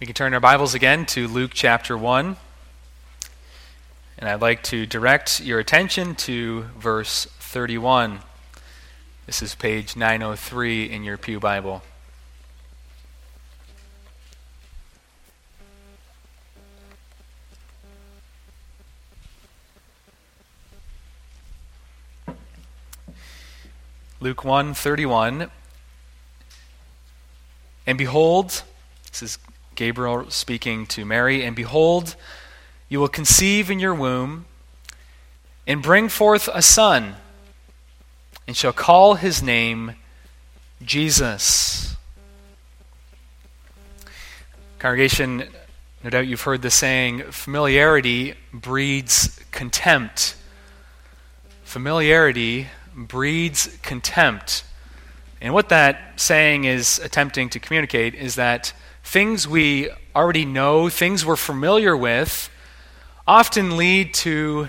We can turn our Bibles again to Luke chapter 1. And I'd like to direct your attention to verse 31. This is page 903 in your Pew Bible. Luke 1:31 And behold this is Gabriel speaking to Mary, and behold, you will conceive in your womb and bring forth a son, and shall call his name Jesus. Congregation, no doubt you've heard the saying familiarity breeds contempt. Familiarity breeds contempt. And what that saying is attempting to communicate is that things we already know, things we're familiar with, often lead to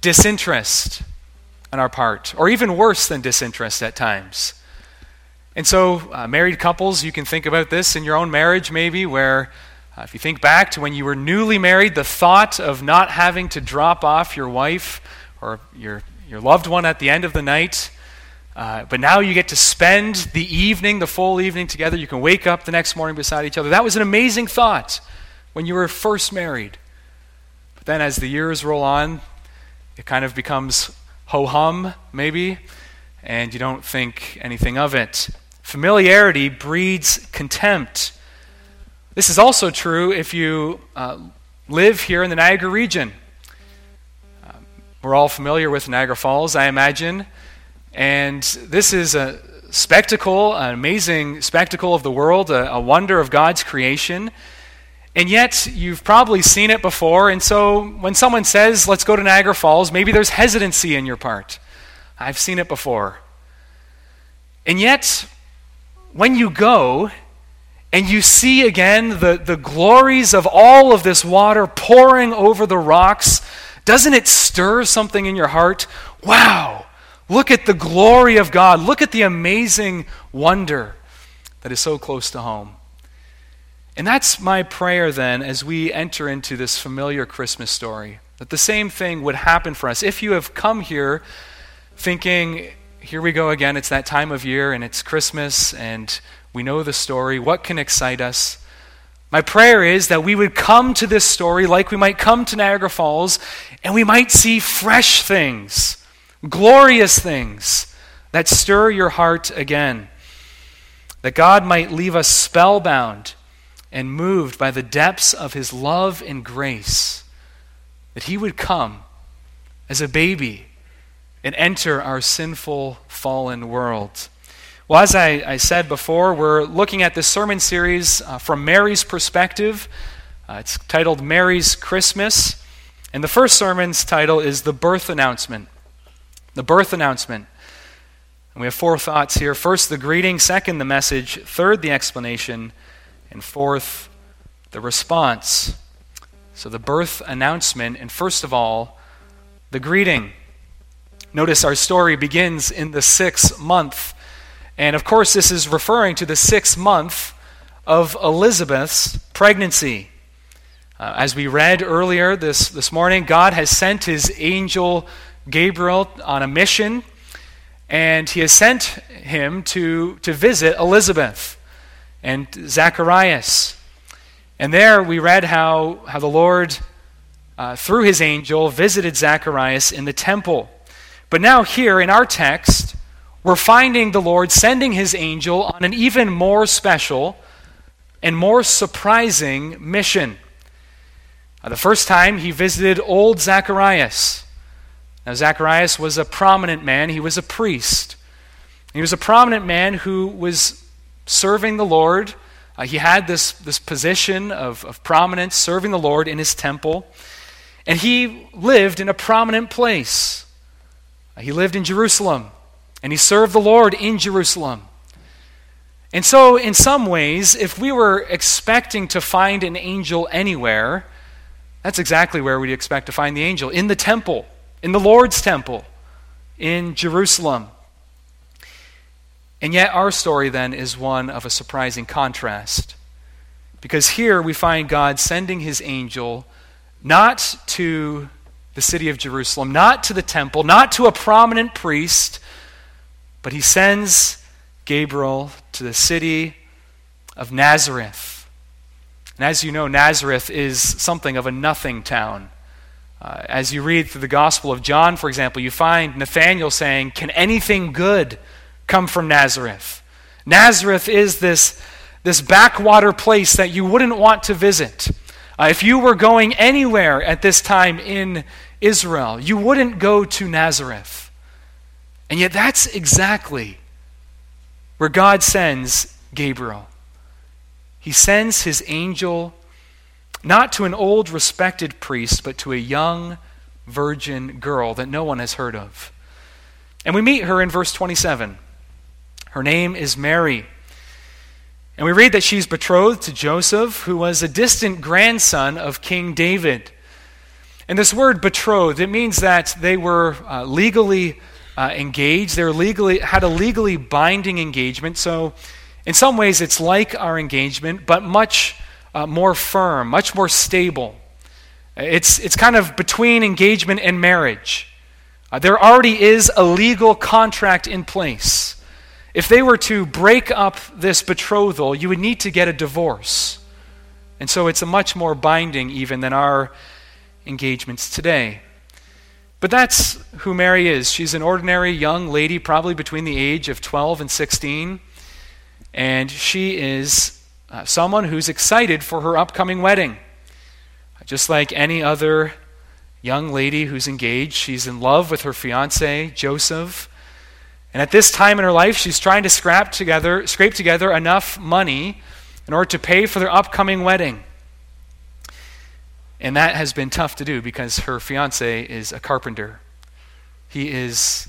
disinterest on our part, or even worse than disinterest at times. And so, uh, married couples, you can think about this in your own marriage, maybe, where uh, if you think back to when you were newly married, the thought of not having to drop off your wife or your, your loved one at the end of the night uh, but now you get to spend the evening, the full evening together. You can wake up the next morning beside each other. That was an amazing thought when you were first married. But then as the years roll on, it kind of becomes ho hum, maybe, and you don't think anything of it. Familiarity breeds contempt. This is also true if you uh, live here in the Niagara region. Uh, we're all familiar with Niagara Falls, I imagine. And this is a spectacle, an amazing spectacle of the world, a, a, wonder of God's creation. And yet, you've probably seen it before. And so, when someone says, let's go to Niagara Falls, maybe there's hesitancy in your part. I've seen it before. And yet, when you go and you see again the, the glories of all of this water pouring over the rocks, doesn't it stir something in your heart? Wow! Look at the glory of God. Look at the amazing wonder that is so close to home. And that's my prayer then as we enter into this familiar Christmas story that the same thing would happen for us. If you have come here thinking, here we go again, it's that time of year and it's Christmas and we know the story, what can excite us? My prayer is that we would come to this story like we might come to Niagara Falls and we might see fresh things glorious things that stir your heart again. That God might leave us spellbound and moved by the depths of his love and grace. That he would come as a baby and enter our sinful, fallen world. Well, as I, I said before, we're looking at this sermon series uh, from Mary's perspective. Uh, it's titled Mary's Christmas. And the first sermon's title is The Birth Announcement. The birth announcement. And we have four thoughts here. First, the greeting. Second, the message. Third, the explanation. And fourth, the response. So, the birth announcement. And first of all, the greeting. Notice our story begins in the sixth month. And of course, this is referring to the sixth month of Elizabeth's pregnancy. Uh, as we read earlier this, this morning, God has sent his angel Gabriel on a mission, and he has sent him to, to visit Elizabeth and Zacharias. And there we read how, how the Lord, uh, through his angel, visited Zacharias in the temple. But now, here in our text, we're finding the Lord sending his angel on an even more special and more surprising mission. Uh, the first time he visited old Zacharias. Now, Zacharias was a prominent man, he was a priest. He was a prominent man who was serving the Lord. Uh, he had this, this position of, of prominence, serving the Lord in his temple. And he lived in a prominent place. Uh, he lived in Jerusalem, and he served the Lord in Jerusalem. And so, in some ways, if we were expecting to find an angel anywhere, that's exactly where we'd expect to find the angel in the temple in the Lord's temple in Jerusalem. And yet, our story then is one of a surprising contrast. Because here we find God sending his angel not to the city of Jerusalem, not to the temple, not to a prominent priest, but he sends Gabriel to the city of Nazareth. And as you know, Nazareth is something of a nothing town. Uh, as you read through the Gospel of John, for example, you find Nathanael saying, Can anything good come from Nazareth? Nazareth is this this backwater place that you wouldn't want to visit. Uh, if you were going anywhere at this time in Israel, you wouldn't go to Nazareth. And yet, that's exactly where God sends Gabriel. He sends his angel not to an old respected priest, but to a young virgin girl that no one has heard of. And we meet her in verse 27. Her name is Mary. And we read that she's betrothed to Joseph, who was a distant grandson of King David. And this word betrothed, it means that they were uh, legally uh, engaged. They were legally, had a legally binding engagement. So, in some ways, it's like our engagement, but much uh, more firm, much more stable. It's, it's kind of between engagement and marriage. Uh, there already is a legal contract in place. If they were to break up this betrothal, you would need to get a divorce. And so it's a much more binding even than our engagements today. But that's who Mary is. She's an ordinary young lady, probably between the age of 12 and 16. And she is uh, someone who's excited for her upcoming wedding. Just like any other young lady who's engaged, she's in love with her fiance, Joseph. And at this time in her life, she's trying to scrap together, scrape together enough money in order to pay for their upcoming wedding. And that has been tough to do because her fiance is a carpenter. He is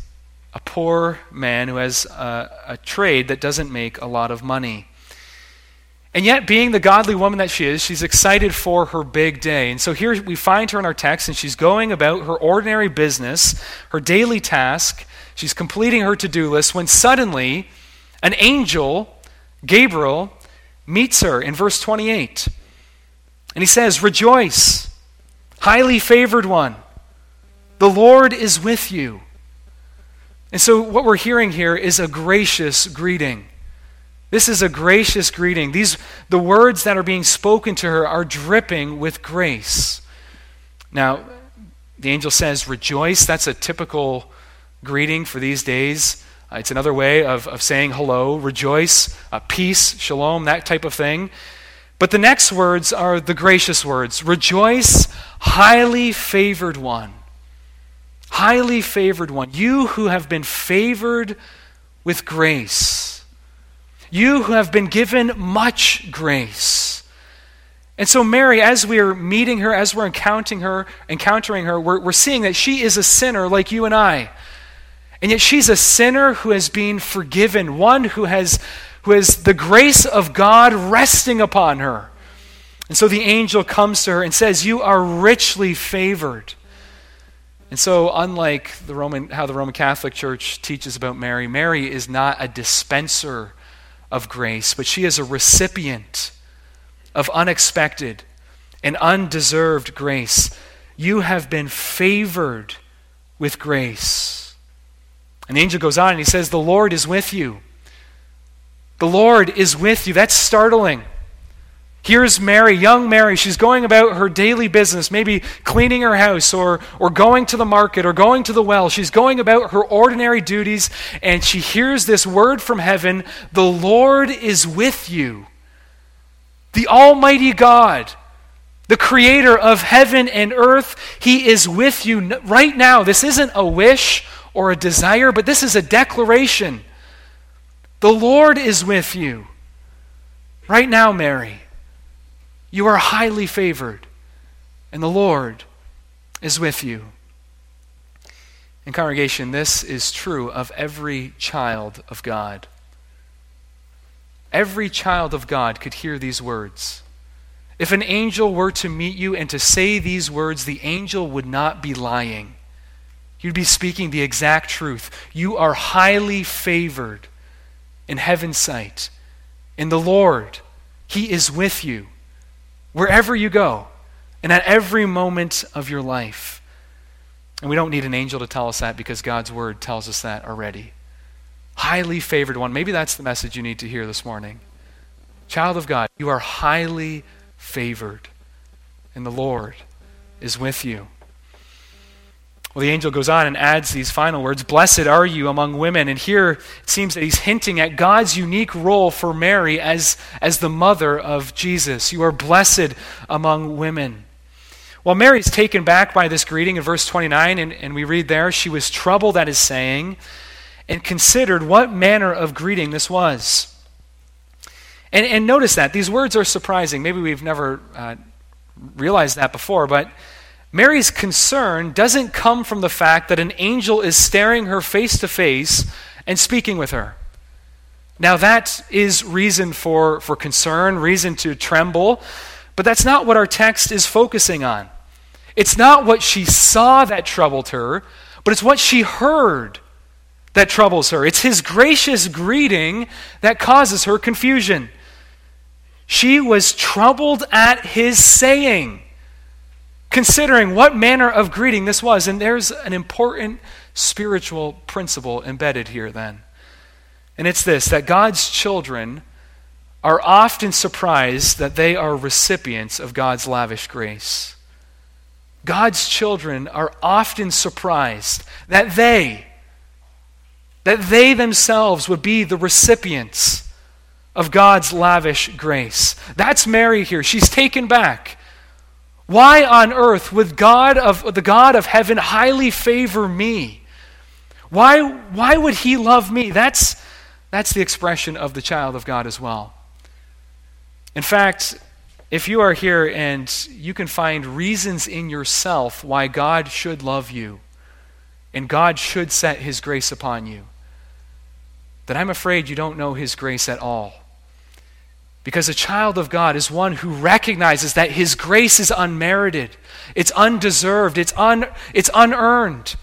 a poor man who has a, a, trade that doesn't make a lot of money. And yet, being the godly woman that she is, she's excited for her big day. And so here we find her in our text, and she's going about her ordinary business, her daily task, She's completing her to do list when suddenly an angel, Gabriel, meets her in verse 28. And he says, Rejoice, highly favored one. The Lord is with you. And so, what we're hearing here is a gracious greeting. This is a gracious greeting. These, the words that are being spoken to her are dripping with grace. Now, the angel says, Rejoice. That's a typical greeting for these days. Uh, it's another way of, of saying hello, rejoice, uh, peace, shalom, that type of thing. But the next words are the gracious words Rejoice, highly favored one. Highly favored one. You who have been favored with grace. You who have been given much grace. And so, Mary, as we're meeting her, as we're encountering her, encountering her, we're, we're seeing that she is a sinner like you and I. And yet she's a sinner who has been forgiven, one who has, who has the grace of God resting upon her. And so the angel comes to her and says, You are richly favored. And so, unlike the Roman, how the Roman Catholic Church teaches about Mary, Mary is not a dispenser of grace, but she is a recipient of unexpected and undeserved grace. You have been favored with grace. And the angel goes on and he says, The Lord is with you. The Lord is with you. That's startling. Here's Mary, young Mary. She's going about her daily business, maybe cleaning her house or, or going to the market or going to the well. She's going about her ordinary duties, and she hears this word from heaven The Lord is with you. The Almighty God, the creator of heaven and earth, He is with you right now. This isn't a wish or a desire, but this is a declaration. The Lord is with you. Right now, Mary, you are highly favored, and the Lord is with you. In congregation, this is true of every child of God. Every child of God could hear these words. If an angel were to meet you and to say these words, the angel would not be lying. You'd be speaking the exact truth. You are highly favored in heaven's sight. In the Lord, He is with you. Wherever you go and at every moment of your life. And we don't need an angel to tell us that because God's word tells us that already. Highly favored one. Maybe that's the message you need to hear this morning. Child of God, you are highly favored, and the Lord is with you. Well, the angel goes on and adds these final words Blessed are you among women. And here it seems that he's hinting at God's unique role for Mary as, as the mother of Jesus. You are blessed among women. Well, Mary's taken back by this greeting in verse 29, and, and we read there, she was troubled at his saying and considered what manner of greeting this was. And, and notice that. These words are surprising. Maybe we've never uh, realized that before, but Mary's concern doesn't come from the fact that an angel is staring her face to face and speaking with her. Now, that is reason for, for concern, reason to tremble, but that's not what our text is focusing on. It's not what she saw that troubled her, but it's what she heard that troubles her. It's his gracious greeting that causes her confusion. She was troubled at his saying considering what manner of greeting this was. And there's an important spiritual principle embedded here then. And it's this that God's children are often surprised that they are recipients of God's lavish grace. God's children are often surprised that they that they themselves would be the recipients of God's lavish grace. That's Mary here. She's taken back. Why on earth would God of the God of heaven highly favor me? Why, why would he love me? That's, that's the expression of the child of God as well. In fact, if you are here and you can find reasons in yourself why God should love you and God should set his grace upon you, then I'm afraid you don't know his grace at all. Because a child of God is one who recognizes that his grace is unmerited, it's undeserved, it's, un, it's unearned.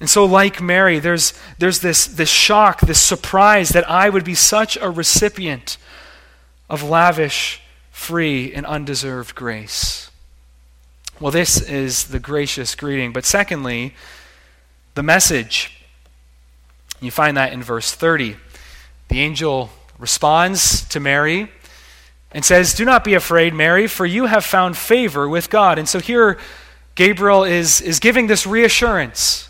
And so, like Mary, there's, there's this, this shock, this surprise that I would be such a recipient of lavish, free, and undeserved grace. Well, this is the gracious greeting. But secondly, the message. You find that in verse 30. The angel responds to Mary and says, Do not be afraid, Mary, for you have found favor with God. And so here, Gabriel is, is giving this reassurance.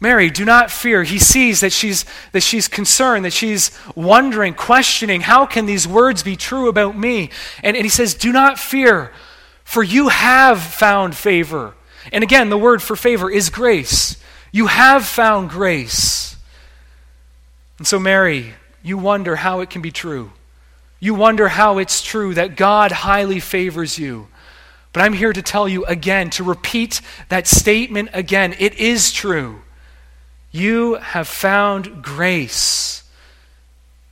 Mary, do not fear. He sees that she's, that she's concerned, that she's wondering, questioning, how can these words be true about me? And, and he says, Do not fear, for you have found favor. And again, the word for favor is grace. You have found grace. And so, Mary, you wonder how it can be true. You wonder how it's true that God highly favors you. But I'm here to tell you again, to repeat that statement again. It is true. You have found grace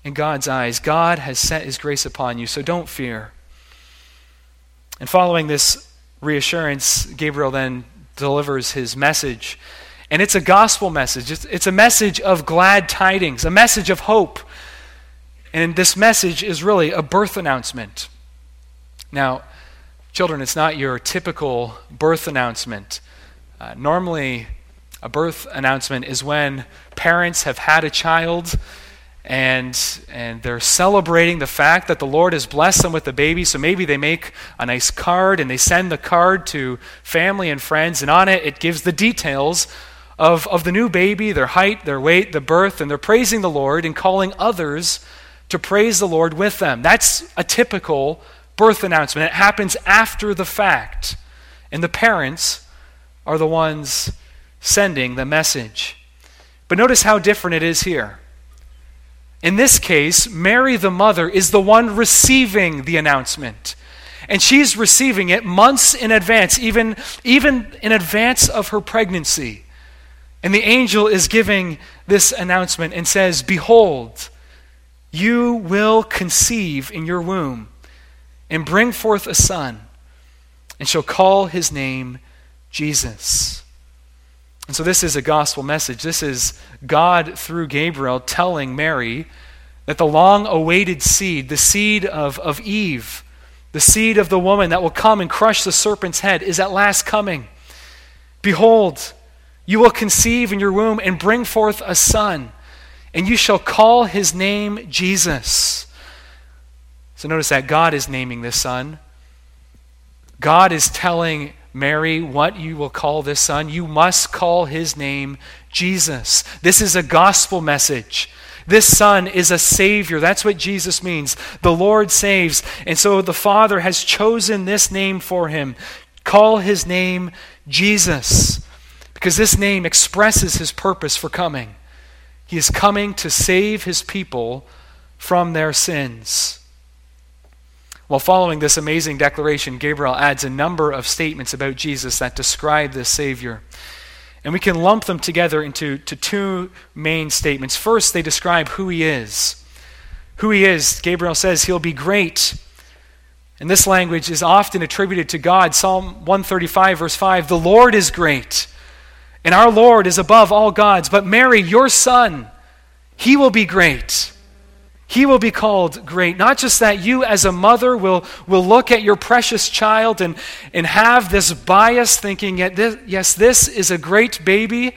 in God's eyes. God has set his grace upon you, so don't fear. And following this reassurance, Gabriel then delivers his message. And it's a gospel message, it's, it's a message of glad tidings, a message of hope. And this message is really a birth announcement. Now, children, it's not your typical birth announcement. Uh, normally, a birth announcement is when parents have had a child and, and they're celebrating the fact that the Lord has blessed them with a baby. So maybe they make a nice card and they send the card to family and friends, and on it, it gives the details of, of the new baby, their height, their weight, the birth, and they're praising the Lord and calling others to praise the Lord with them. That's a typical birth announcement. It happens after the fact. And the parents are the ones sending the message. But notice how different it is here. In this case, Mary, the mother, is the one receiving the announcement. And she's receiving it months in advance, even, even in advance of her pregnancy. And the angel is giving this announcement and says, Behold, you will conceive in your womb and bring forth a son, and shall call his name Jesus. And so, this is a gospel message. This is God through Gabriel telling Mary that the long awaited seed, the seed of, of Eve, The seed of the woman that will come and crush the serpent's head is at last coming. Behold, you will conceive in your womb and bring forth a son, and you shall call his name Jesus. So notice that God is naming this son. God is telling Mary what you will call this son. You must call his name Jesus. This is a gospel message. This son is a savior. That's what Jesus means. The Lord saves. And so the Father has chosen this name for him. Call his name Jesus, because this name expresses his purpose for coming. He is coming to save his people from their sins. While following this amazing declaration, Gabriel adds a number of statements about Jesus that describe this Savior. And we can lump them together into to two main statements. First, they describe who he is. Who he is, Gabriel says, he'll be great. And this language is often attributed to God. Psalm 135, verse 5 The Lord is great, and our Lord is above all gods. But Mary, your son, he will be great. He will be called great. Not just that you, as a mother, will, will look at your precious child and, and have this bias thinking, yes, this is a great baby.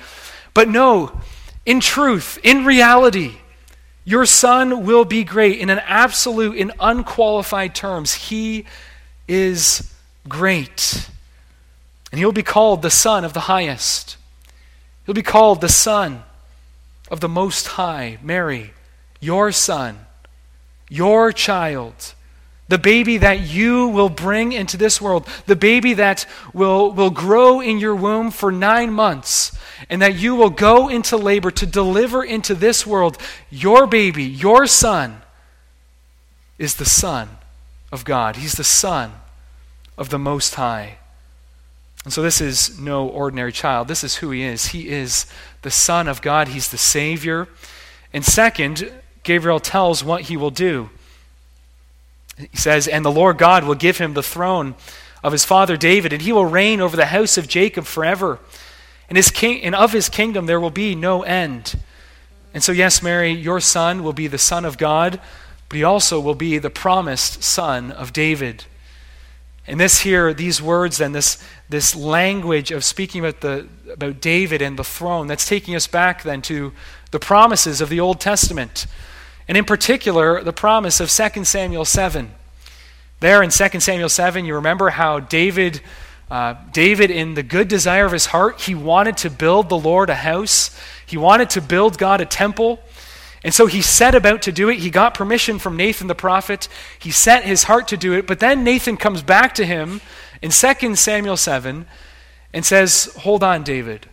But no, in truth, in reality, your son will be great. In an absolute, in unqualified terms, he is great. And he'll be called the Son of the Highest. He'll be called the Son of the Most High, Mary your son, your child, the baby that you will bring into this world, the baby that will, will grow in your womb for nine months, and that you will go into labor to deliver into this world, your baby, your son, is the Son of God. He's the Son of the Most High. And so this is no ordinary child. This is who he is. He is the Son of God, he's the Savior. And second, Gabriel tells what he will do. He says, And the Lord God will give him the throne of his father David, and he will reign over the house of Jacob forever. And, his king, and of his kingdom there will be no end. And so, yes, Mary, your son will be the Son of God, but he also will be the promised Son of David. And this here, these words and this, this language of speaking about, the, about David and the throne, that's taking us back then to the promises of the Old Testament. And in particular, the promise of 2 Samuel 7. There in 2 Samuel 7, you remember how David, uh, David, in the good desire of his heart, he wanted to build the Lord a house. He wanted to build God a temple. And so he set about to do it. He got permission from Nathan the prophet. He set his heart to do it. But then Nathan comes back to him in 2 Samuel 7 and says, Hold on, David.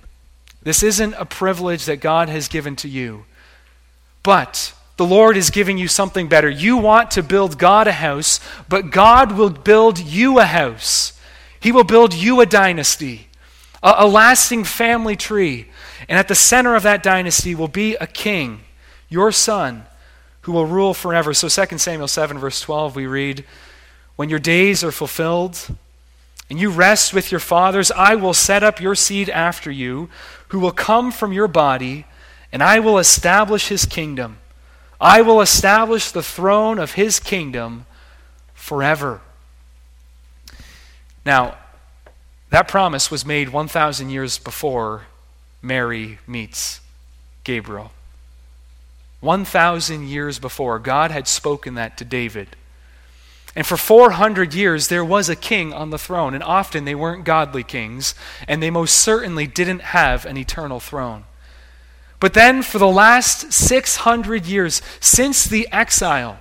This isn't a privilege that God has given to you. But the Lord is giving you something better. You want to build God a house, but God will build you a house. He will build you a dynasty, a, a, lasting family tree. And at the center of that dynasty will be a king, your son, who will rule forever. So 2 Samuel 7, verse 12, we read, When your days are fulfilled, and you rest with your fathers, I will set up your seed after you, who will come from your body, and I will establish his kingdom. I will establish the throne of his kingdom forever. Now, that promise was made 1,000 years before Mary meets Gabriel. 1,000 years before, God had spoken that to David. And for 400 years, there was a king on the throne, and often they weren't godly kings, and they most certainly didn't have an eternal throne. But then, for the last 600 years, since the exile,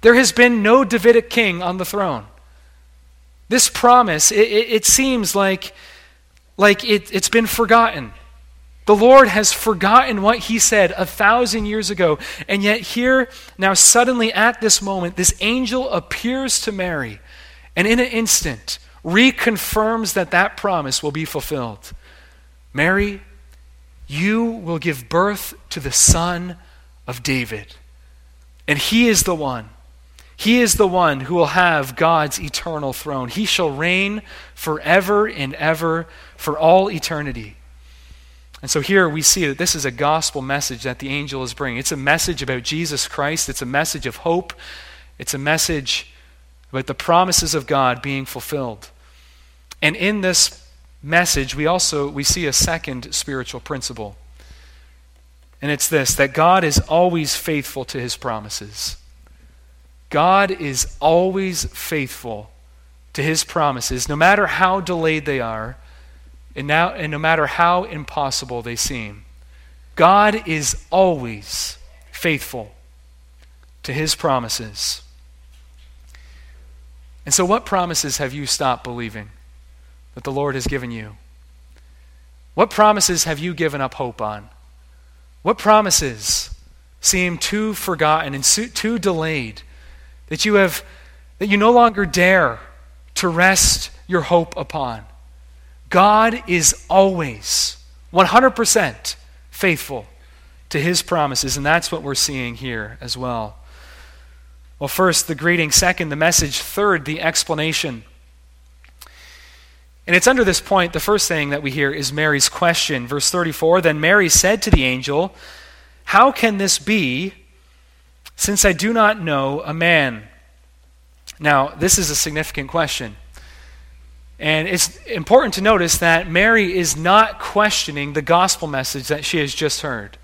there has been no Davidic king on the throne. This promise, it, it, it seems like, like it, it's been forgotten. The Lord has forgotten what he said a thousand years ago. And yet, here, now, suddenly at this moment, this angel appears to Mary and in an instant reconfirms that that promise will be fulfilled. Mary, you will give birth to the son of David. And he is the one. He is the one who will have God's eternal throne. He shall reign forever and ever for all eternity. And so here we see that this is a gospel message that the angel is bringing. It's a message about Jesus Christ, it's a message of hope, it's a message about the promises of God being fulfilled. And in this message, we also we see a second spiritual principle. And it's this that God is always faithful to his promises. God is always faithful to his promises, no matter how delayed they are, and, now, and no matter how impossible they seem. God is always faithful to his promises. And so, what promises have you stopped believing that the Lord has given you? What promises have you given up hope on? What promises seem too forgotten and too delayed that you have that you no longer dare to rest your hope upon? God is always 100% faithful to his promises, and that's what we're seeing here as well. Well, first, the greeting. Second, the message. Third, the explanation. And it's under this point, the first thing that we hear is Mary's question. Verse 34 Then Mary said to the angel, How can this be, since I do not know a man? Now, this is a significant question. And it's important to notice that Mary is not questioning the gospel message that she has just heard.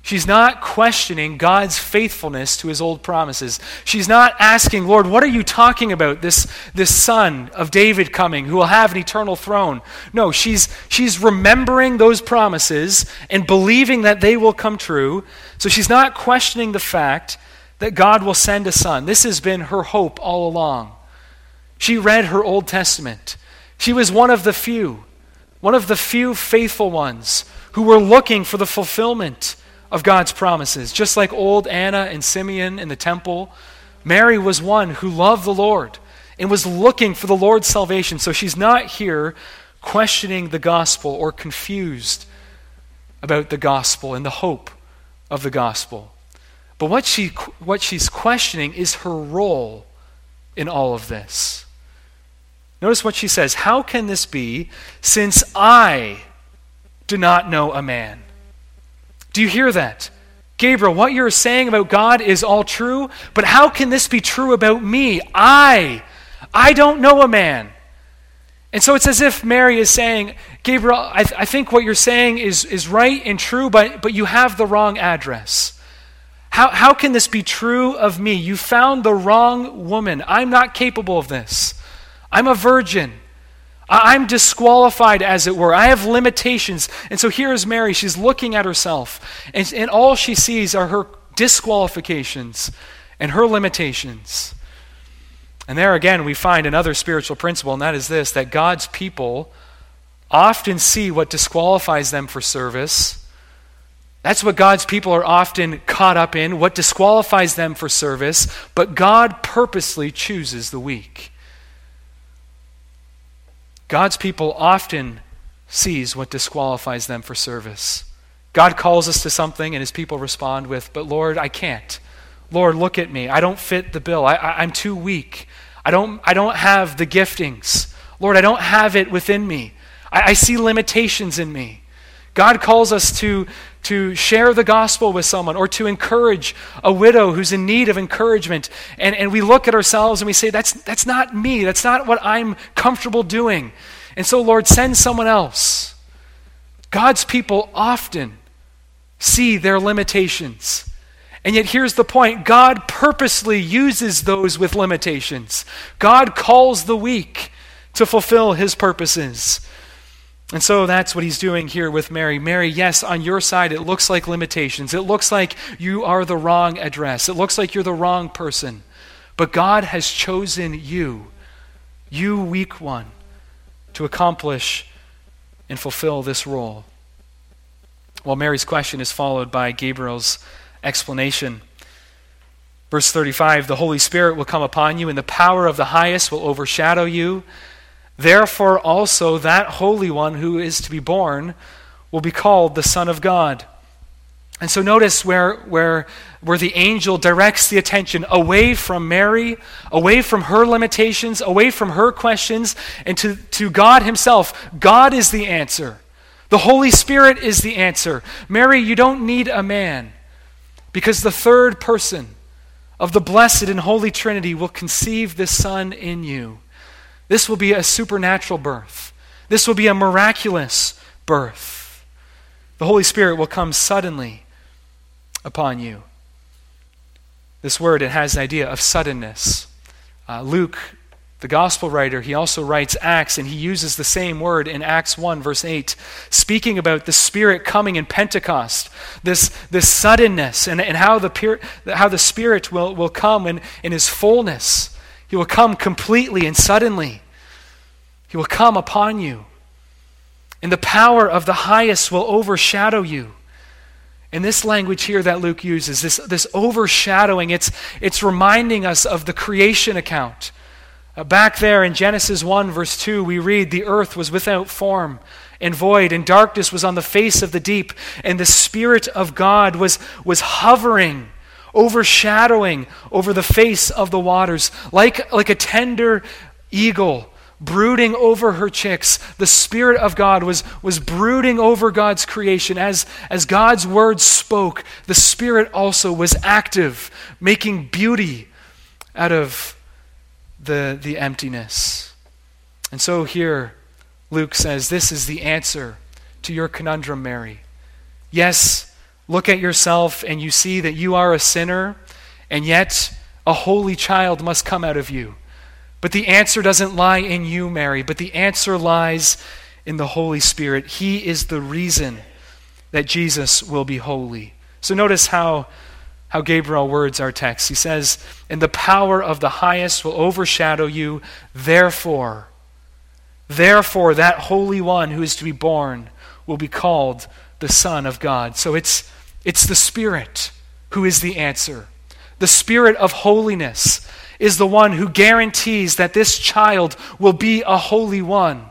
She's not questioning God's faithfulness to his old promises. She's not asking, Lord, what are you talking about? This, this son of David coming who will have an eternal throne. No, she's, she's remembering those promises and believing that they will come true. So she's not questioning the fact that God will send a son. This has been her hope all along. She read her Old Testament. She was one of the few, one of the few faithful ones who were looking for the fulfillment of God's promises. Just like old Anna and Simeon in the temple, Mary was one who loved the Lord and was looking for the Lord's salvation. So she's not here questioning the gospel or confused about the gospel and the hope of the gospel. But what, she, what she's questioning is her role in all of this. Notice what she says How can this be since I do not know a man? Do you hear that? Gabriel, what you're saying about God is all true, but how can this be true about me? I, I don't know a man. And so it's as if Mary is saying, Gabriel, I, th- I think what you're saying is, is right and true, but, but you have the wrong address. How, how can this be true of me? You found the wrong woman. I'm not capable of this. I'm a virgin. I'm disqualified, as it were. I have limitations. And so here is Mary. She's looking at herself, and, and all she sees are her disqualifications and her limitations. And there again, we find another spiritual principle, and that is this that God's people often see what disqualifies them for service. That's what God's people are often caught up in, what disqualifies them for service, but God purposely chooses the weak. God's people often sees what disqualifies them for service. God calls us to something, and his people respond with, But Lord, I can't. Lord, look at me. I don't fit the bill. I, am too weak. I don't, I don't have the giftings. Lord, I don't have it within me. I, I see limitations in me. God calls us to, to share the gospel with someone or to encourage a widow who's in need of encouragement. And, and we look at ourselves and we say, that's, that's not me. That's not what I'm comfortable doing. And so, Lord, send someone else. God's people often see their limitations. And yet, here's the point God purposely uses those with limitations. God calls the weak to fulfill his purposes. And so that's what he's doing here with Mary. Mary, yes, on your side, it looks like limitations. It looks like you are the wrong address. It looks like you're the wrong person. But God has chosen you, you weak one, to accomplish and fulfill this role. Well, Mary's question is followed by Gabriel's explanation. Verse 35 The Holy Spirit will come upon you, and the power of the highest will overshadow you. Therefore, also that Holy One who is to be born will be called the Son of God. And so notice where, where, where the angel directs the attention away from Mary, away from her limitations, away from her questions, and to, to God Himself. God is the answer. The Holy Spirit is the answer. Mary, you don't need a man because the third person of the blessed and holy Trinity will conceive this Son in you. This will be a supernatural birth. This will be a miraculous birth. The Holy Spirit will come suddenly upon you. This word, it has an idea of suddenness. Uh, Luke the gospel writer, he also writes Acts, and he uses the same word in Acts 1, verse 8, speaking about the Spirit coming in Pentecost, this, this suddenness, and, and how, the, how the Spirit will, will come in, in his fullness. He will come completely and suddenly. He will come upon you. And the power of the highest will overshadow you. In this language here that Luke uses, this, this overshadowing, it's, it's reminding us of the creation account uh, back there in Genesis 1, verse 2, we read, The earth was without form and void, and darkness was on the face of the deep, and the Spirit of God was, was hovering, overshadowing over the face of the waters. Like, like a tender eagle brooding over her chicks, the Spirit of God was, was brooding over God's creation. As, as God's word spoke, the Spirit also was active, making beauty out of the, the emptiness. And so here, Luke says, This is the answer to your conundrum, Mary. Yes, look at yourself and you see that you are a sinner, and yet a holy child must come out of you. But the answer doesn't lie in you, Mary, but the answer lies in the Holy Spirit. He is the reason that Jesus will be holy. So notice how how Gabriel words our text. He says, And the power of the highest will overshadow you, therefore, therefore, that Holy One who is to be born will be called the Son of God. So it's, it's the Spirit who is the answer. The Spirit of holiness is the one who guarantees that this child will be a holy one,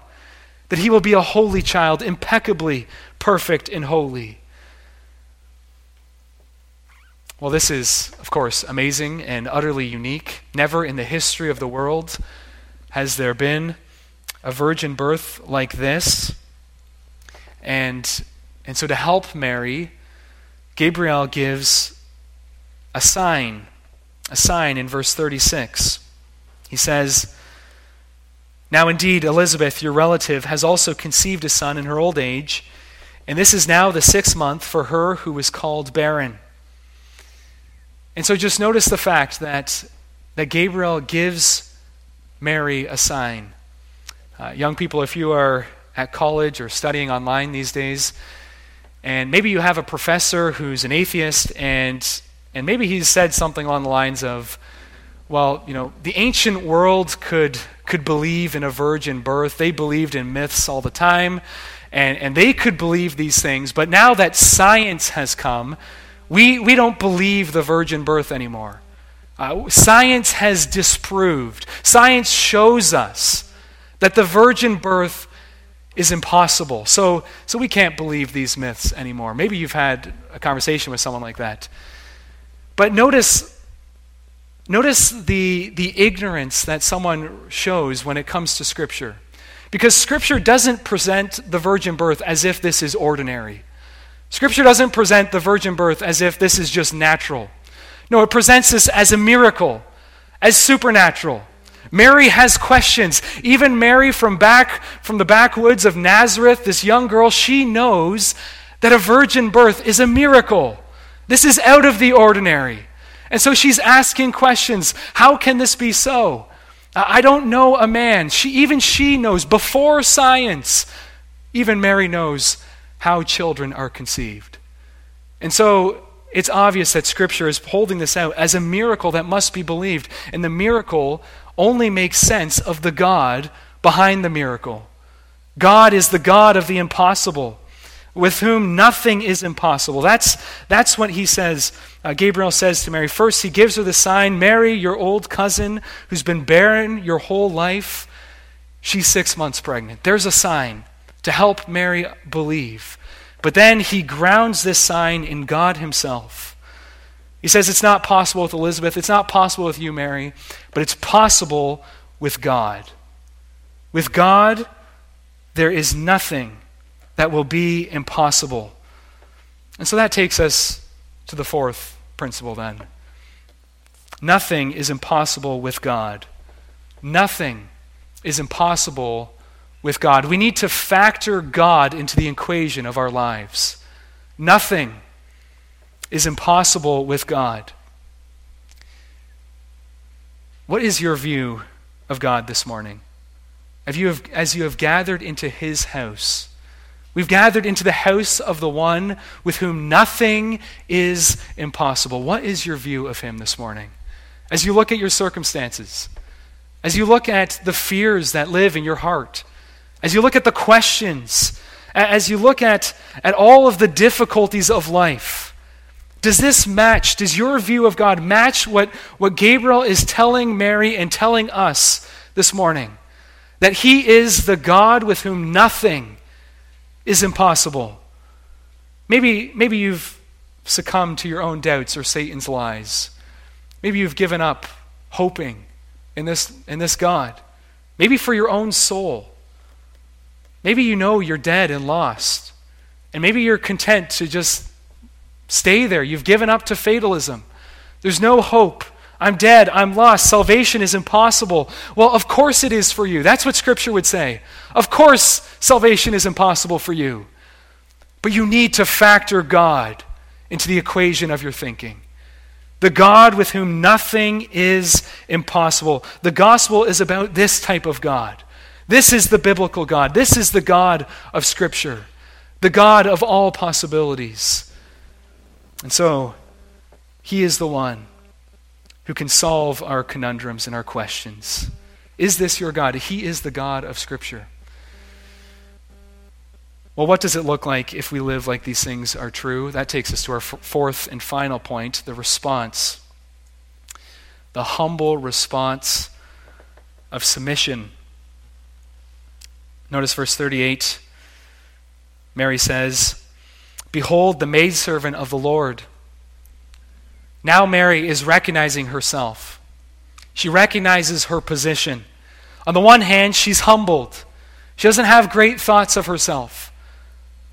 that he will be a holy child, impeccably perfect and holy. Well, this is, of course, amazing and utterly unique. Never in the history of the world has there been a virgin birth like this. And, and so, to help Mary, Gabriel gives a sign, a sign in verse 36. He says, Now indeed, Elizabeth, your relative, has also conceived a son in her old age, and this is now the sixth month for her who was called barren. And so just notice the fact that, that Gabriel gives Mary a sign. Uh, young people, if you are at college or studying online these days, and maybe you have a professor who's an atheist, and, and maybe he's said something along the lines of, well, you know, the ancient world could, could believe in a virgin birth. They believed in myths all the time, and, and they could believe these things. But now that science has come, we, we don't believe the virgin birth anymore. Uh, science has disproved, science shows us that the virgin birth is impossible. So, so we can't believe these myths anymore. Maybe you've had a conversation with someone like that. But notice, notice the, the ignorance that someone shows when it comes to Scripture. Because Scripture doesn't present the virgin birth as if this is ordinary. Scripture doesn't present the virgin birth as if this is just natural. No, it presents this as a miracle, as supernatural. Mary has questions. Even Mary from back from the backwoods of Nazareth, this young girl, she knows that a virgin birth is a miracle. This is out of the ordinary. And so she's asking questions. How can this be so? I don't know a man. She even she knows before science. Even Mary knows how children are conceived. And so it's obvious that Scripture is holding this out as a miracle that must be believed. And the miracle only makes sense of the God behind the miracle. God is the God of the impossible, with whom nothing is impossible. That's, that's what he says. Uh, Gabriel says to Mary. First, he gives her the sign Mary, your old cousin, who's been barren your whole life, she's six months pregnant. There's a sign to help Mary believe. But then he grounds this sign in God himself. He says it's not possible with Elizabeth, it's not possible with you, Mary, but it's possible with God. With God, there is nothing that will be impossible. And so that takes us to the fourth principle then. Nothing is impossible with God. Nothing is impossible with God. We need to factor God into the equation of our lives. Nothing is impossible with God. What is your view of God this morning? Have you have, as you have gathered into his house, we've gathered into the house of the one with whom nothing is impossible. What is your view of him this morning? As you look at your circumstances, as you look at the fears that live in your heart, as you look at the questions, as you look at, at all of the difficulties of life, does this match, does your view of God match what, what Gabriel is telling Mary and telling us this morning? That he is the God with whom nothing is impossible. Maybe, maybe you've succumbed to your own doubts or Satan's lies. Maybe you've given up hoping in this, in this God. Maybe for your own soul. Maybe you know you're dead and lost. And maybe you're content to just stay there. You've given up to fatalism. There's no hope. I'm dead. I'm lost. Salvation is impossible. Well, of course it is for you. That's what Scripture would say. Of course, salvation is impossible for you. But you need to factor God into the equation of your thinking. The God with whom nothing is impossible. The gospel is about this type of God. This is the biblical God. This is the God of Scripture, the God of all possibilities. And so, He is the one who can solve our conundrums and our questions. Is this your God? He is the God of Scripture. Well, what does it look like if we live like these things are true? That takes us to our f- fourth and final point the response. The humble response of submission. Notice verse 38. Mary says, Behold, the maidservant of the Lord. Now, Mary is recognizing herself. She recognizes her position. On the one hand, she's humbled. She doesn't have great thoughts of herself.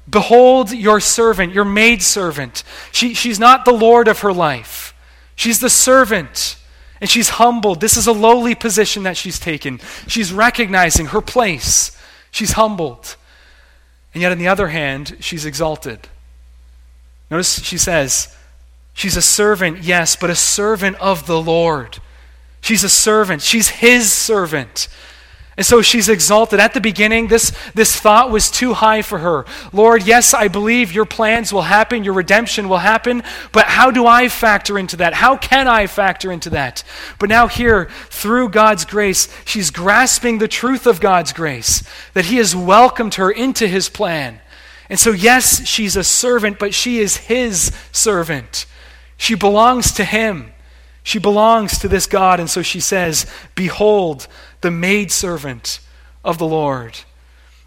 Behold your servant, your maidservant. She, she's not the Lord of her life, she's the servant. And she's humbled. This is a lowly position that she's taken. She's recognizing her place. She's humbled. And yet, on the other hand, she's exalted. Notice she says, She's a servant, yes, but a servant of the Lord. She's a servant. She's his servant. And so she's exalted. At the beginning, this, this thought was too high for her. Lord, yes, I believe your plans will happen, your redemption will happen, but how do I factor into that? How can I factor into that? But now, here, through God's grace, she's grasping the truth of God's grace, that He has welcomed her into His plan. And so, yes, she's a servant, but she is His servant. She belongs to Him. She belongs to this God. And so she says, Behold, the maidservant of the Lord.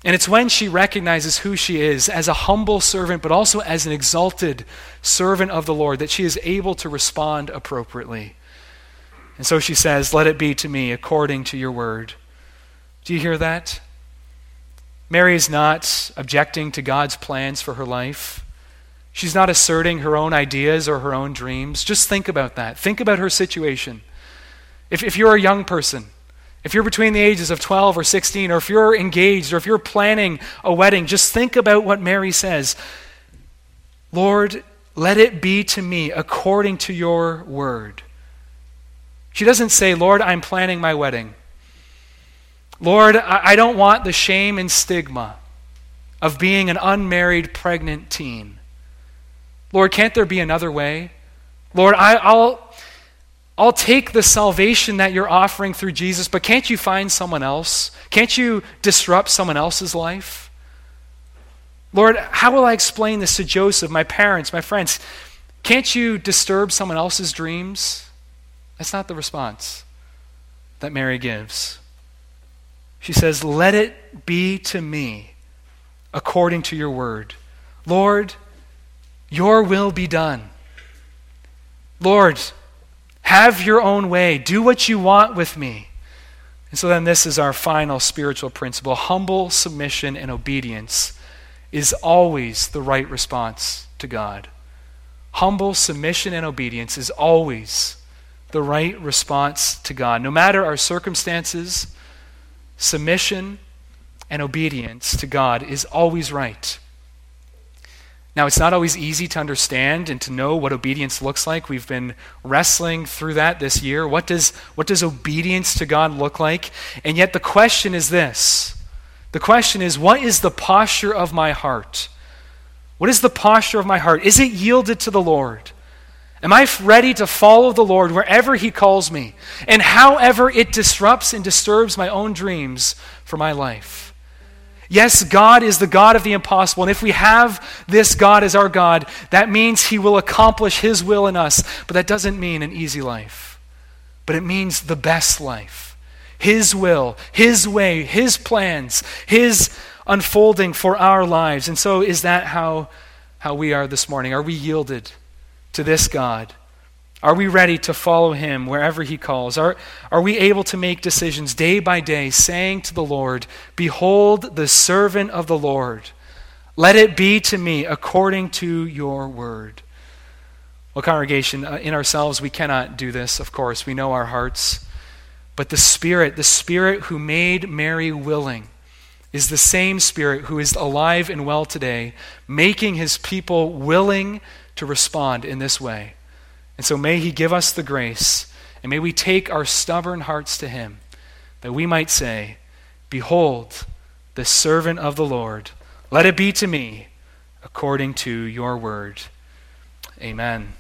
And it's when she recognizes who she is as a humble servant, but also as an exalted servant of the Lord, that she is able to respond appropriately. And so she says, Let it be to me according to your word. Do you hear that? Mary is not objecting to God's plans for her life. She's not asserting her own ideas or her own dreams. Just think about that. Think about her situation. If, if you're a young person, if you're between the ages of 12 or 16, or if you're engaged, or if you're planning a wedding, just think about what Mary says Lord, let it be to me according to your word. She doesn't say, Lord, I'm planning my wedding. Lord, I don't want the shame and stigma of being an unmarried pregnant teen. Lord, can't there be another way? Lord, I, will I'll take the salvation that you're offering through Jesus, but can't you find someone else? Can't you disrupt someone else's life? Lord, how will I explain this to Joseph, my parents, my friends? Can't you disturb someone else's dreams? That's not the response that Mary gives. She says, Let it be to me according to your word. Lord, your will be done. Lord, have your own way. Do what you want with me. And so then, this is our final spiritual principle humble submission and obedience is always the right response to God. Humble submission and obedience is always the right response to God. No matter our circumstances, submission and obedience to God is always right. Now, it's not always easy to understand and to know what obedience looks like. We've been wrestling through that this year. What does, what does obedience to God look like? And yet, the question is this the question is, what is the posture of my heart? What is the posture of my heart? Is it yielded to the Lord? Am I ready to follow the Lord wherever He calls me and however it disrupts and disturbs my own dreams for my life? Yes, God is the God of the impossible. And if we have this God as our God, that means He will accomplish His will in us. But that doesn't mean an easy life, but it means the best life. His will, His way, His plans, His unfolding for our lives. And so, is that how, how we are this morning? Are we yielded to this God? Are we ready to follow Him wherever He calls? Are, are we able to make decisions day by day, saying to the Lord, Behold the servant of the Lord? Let it be to me according to your word. Well, congregation, uh, in ourselves, we cannot do this, of course. We know our hearts. But the Spirit, the Spirit who made Mary willing, is the same Spirit who is alive and well today, making his people willing to respond in this way. And so may he give us the grace, and may we take our stubborn hearts to him, that we might say, Behold, the servant of the Lord, let it be to me according to your word. Amen.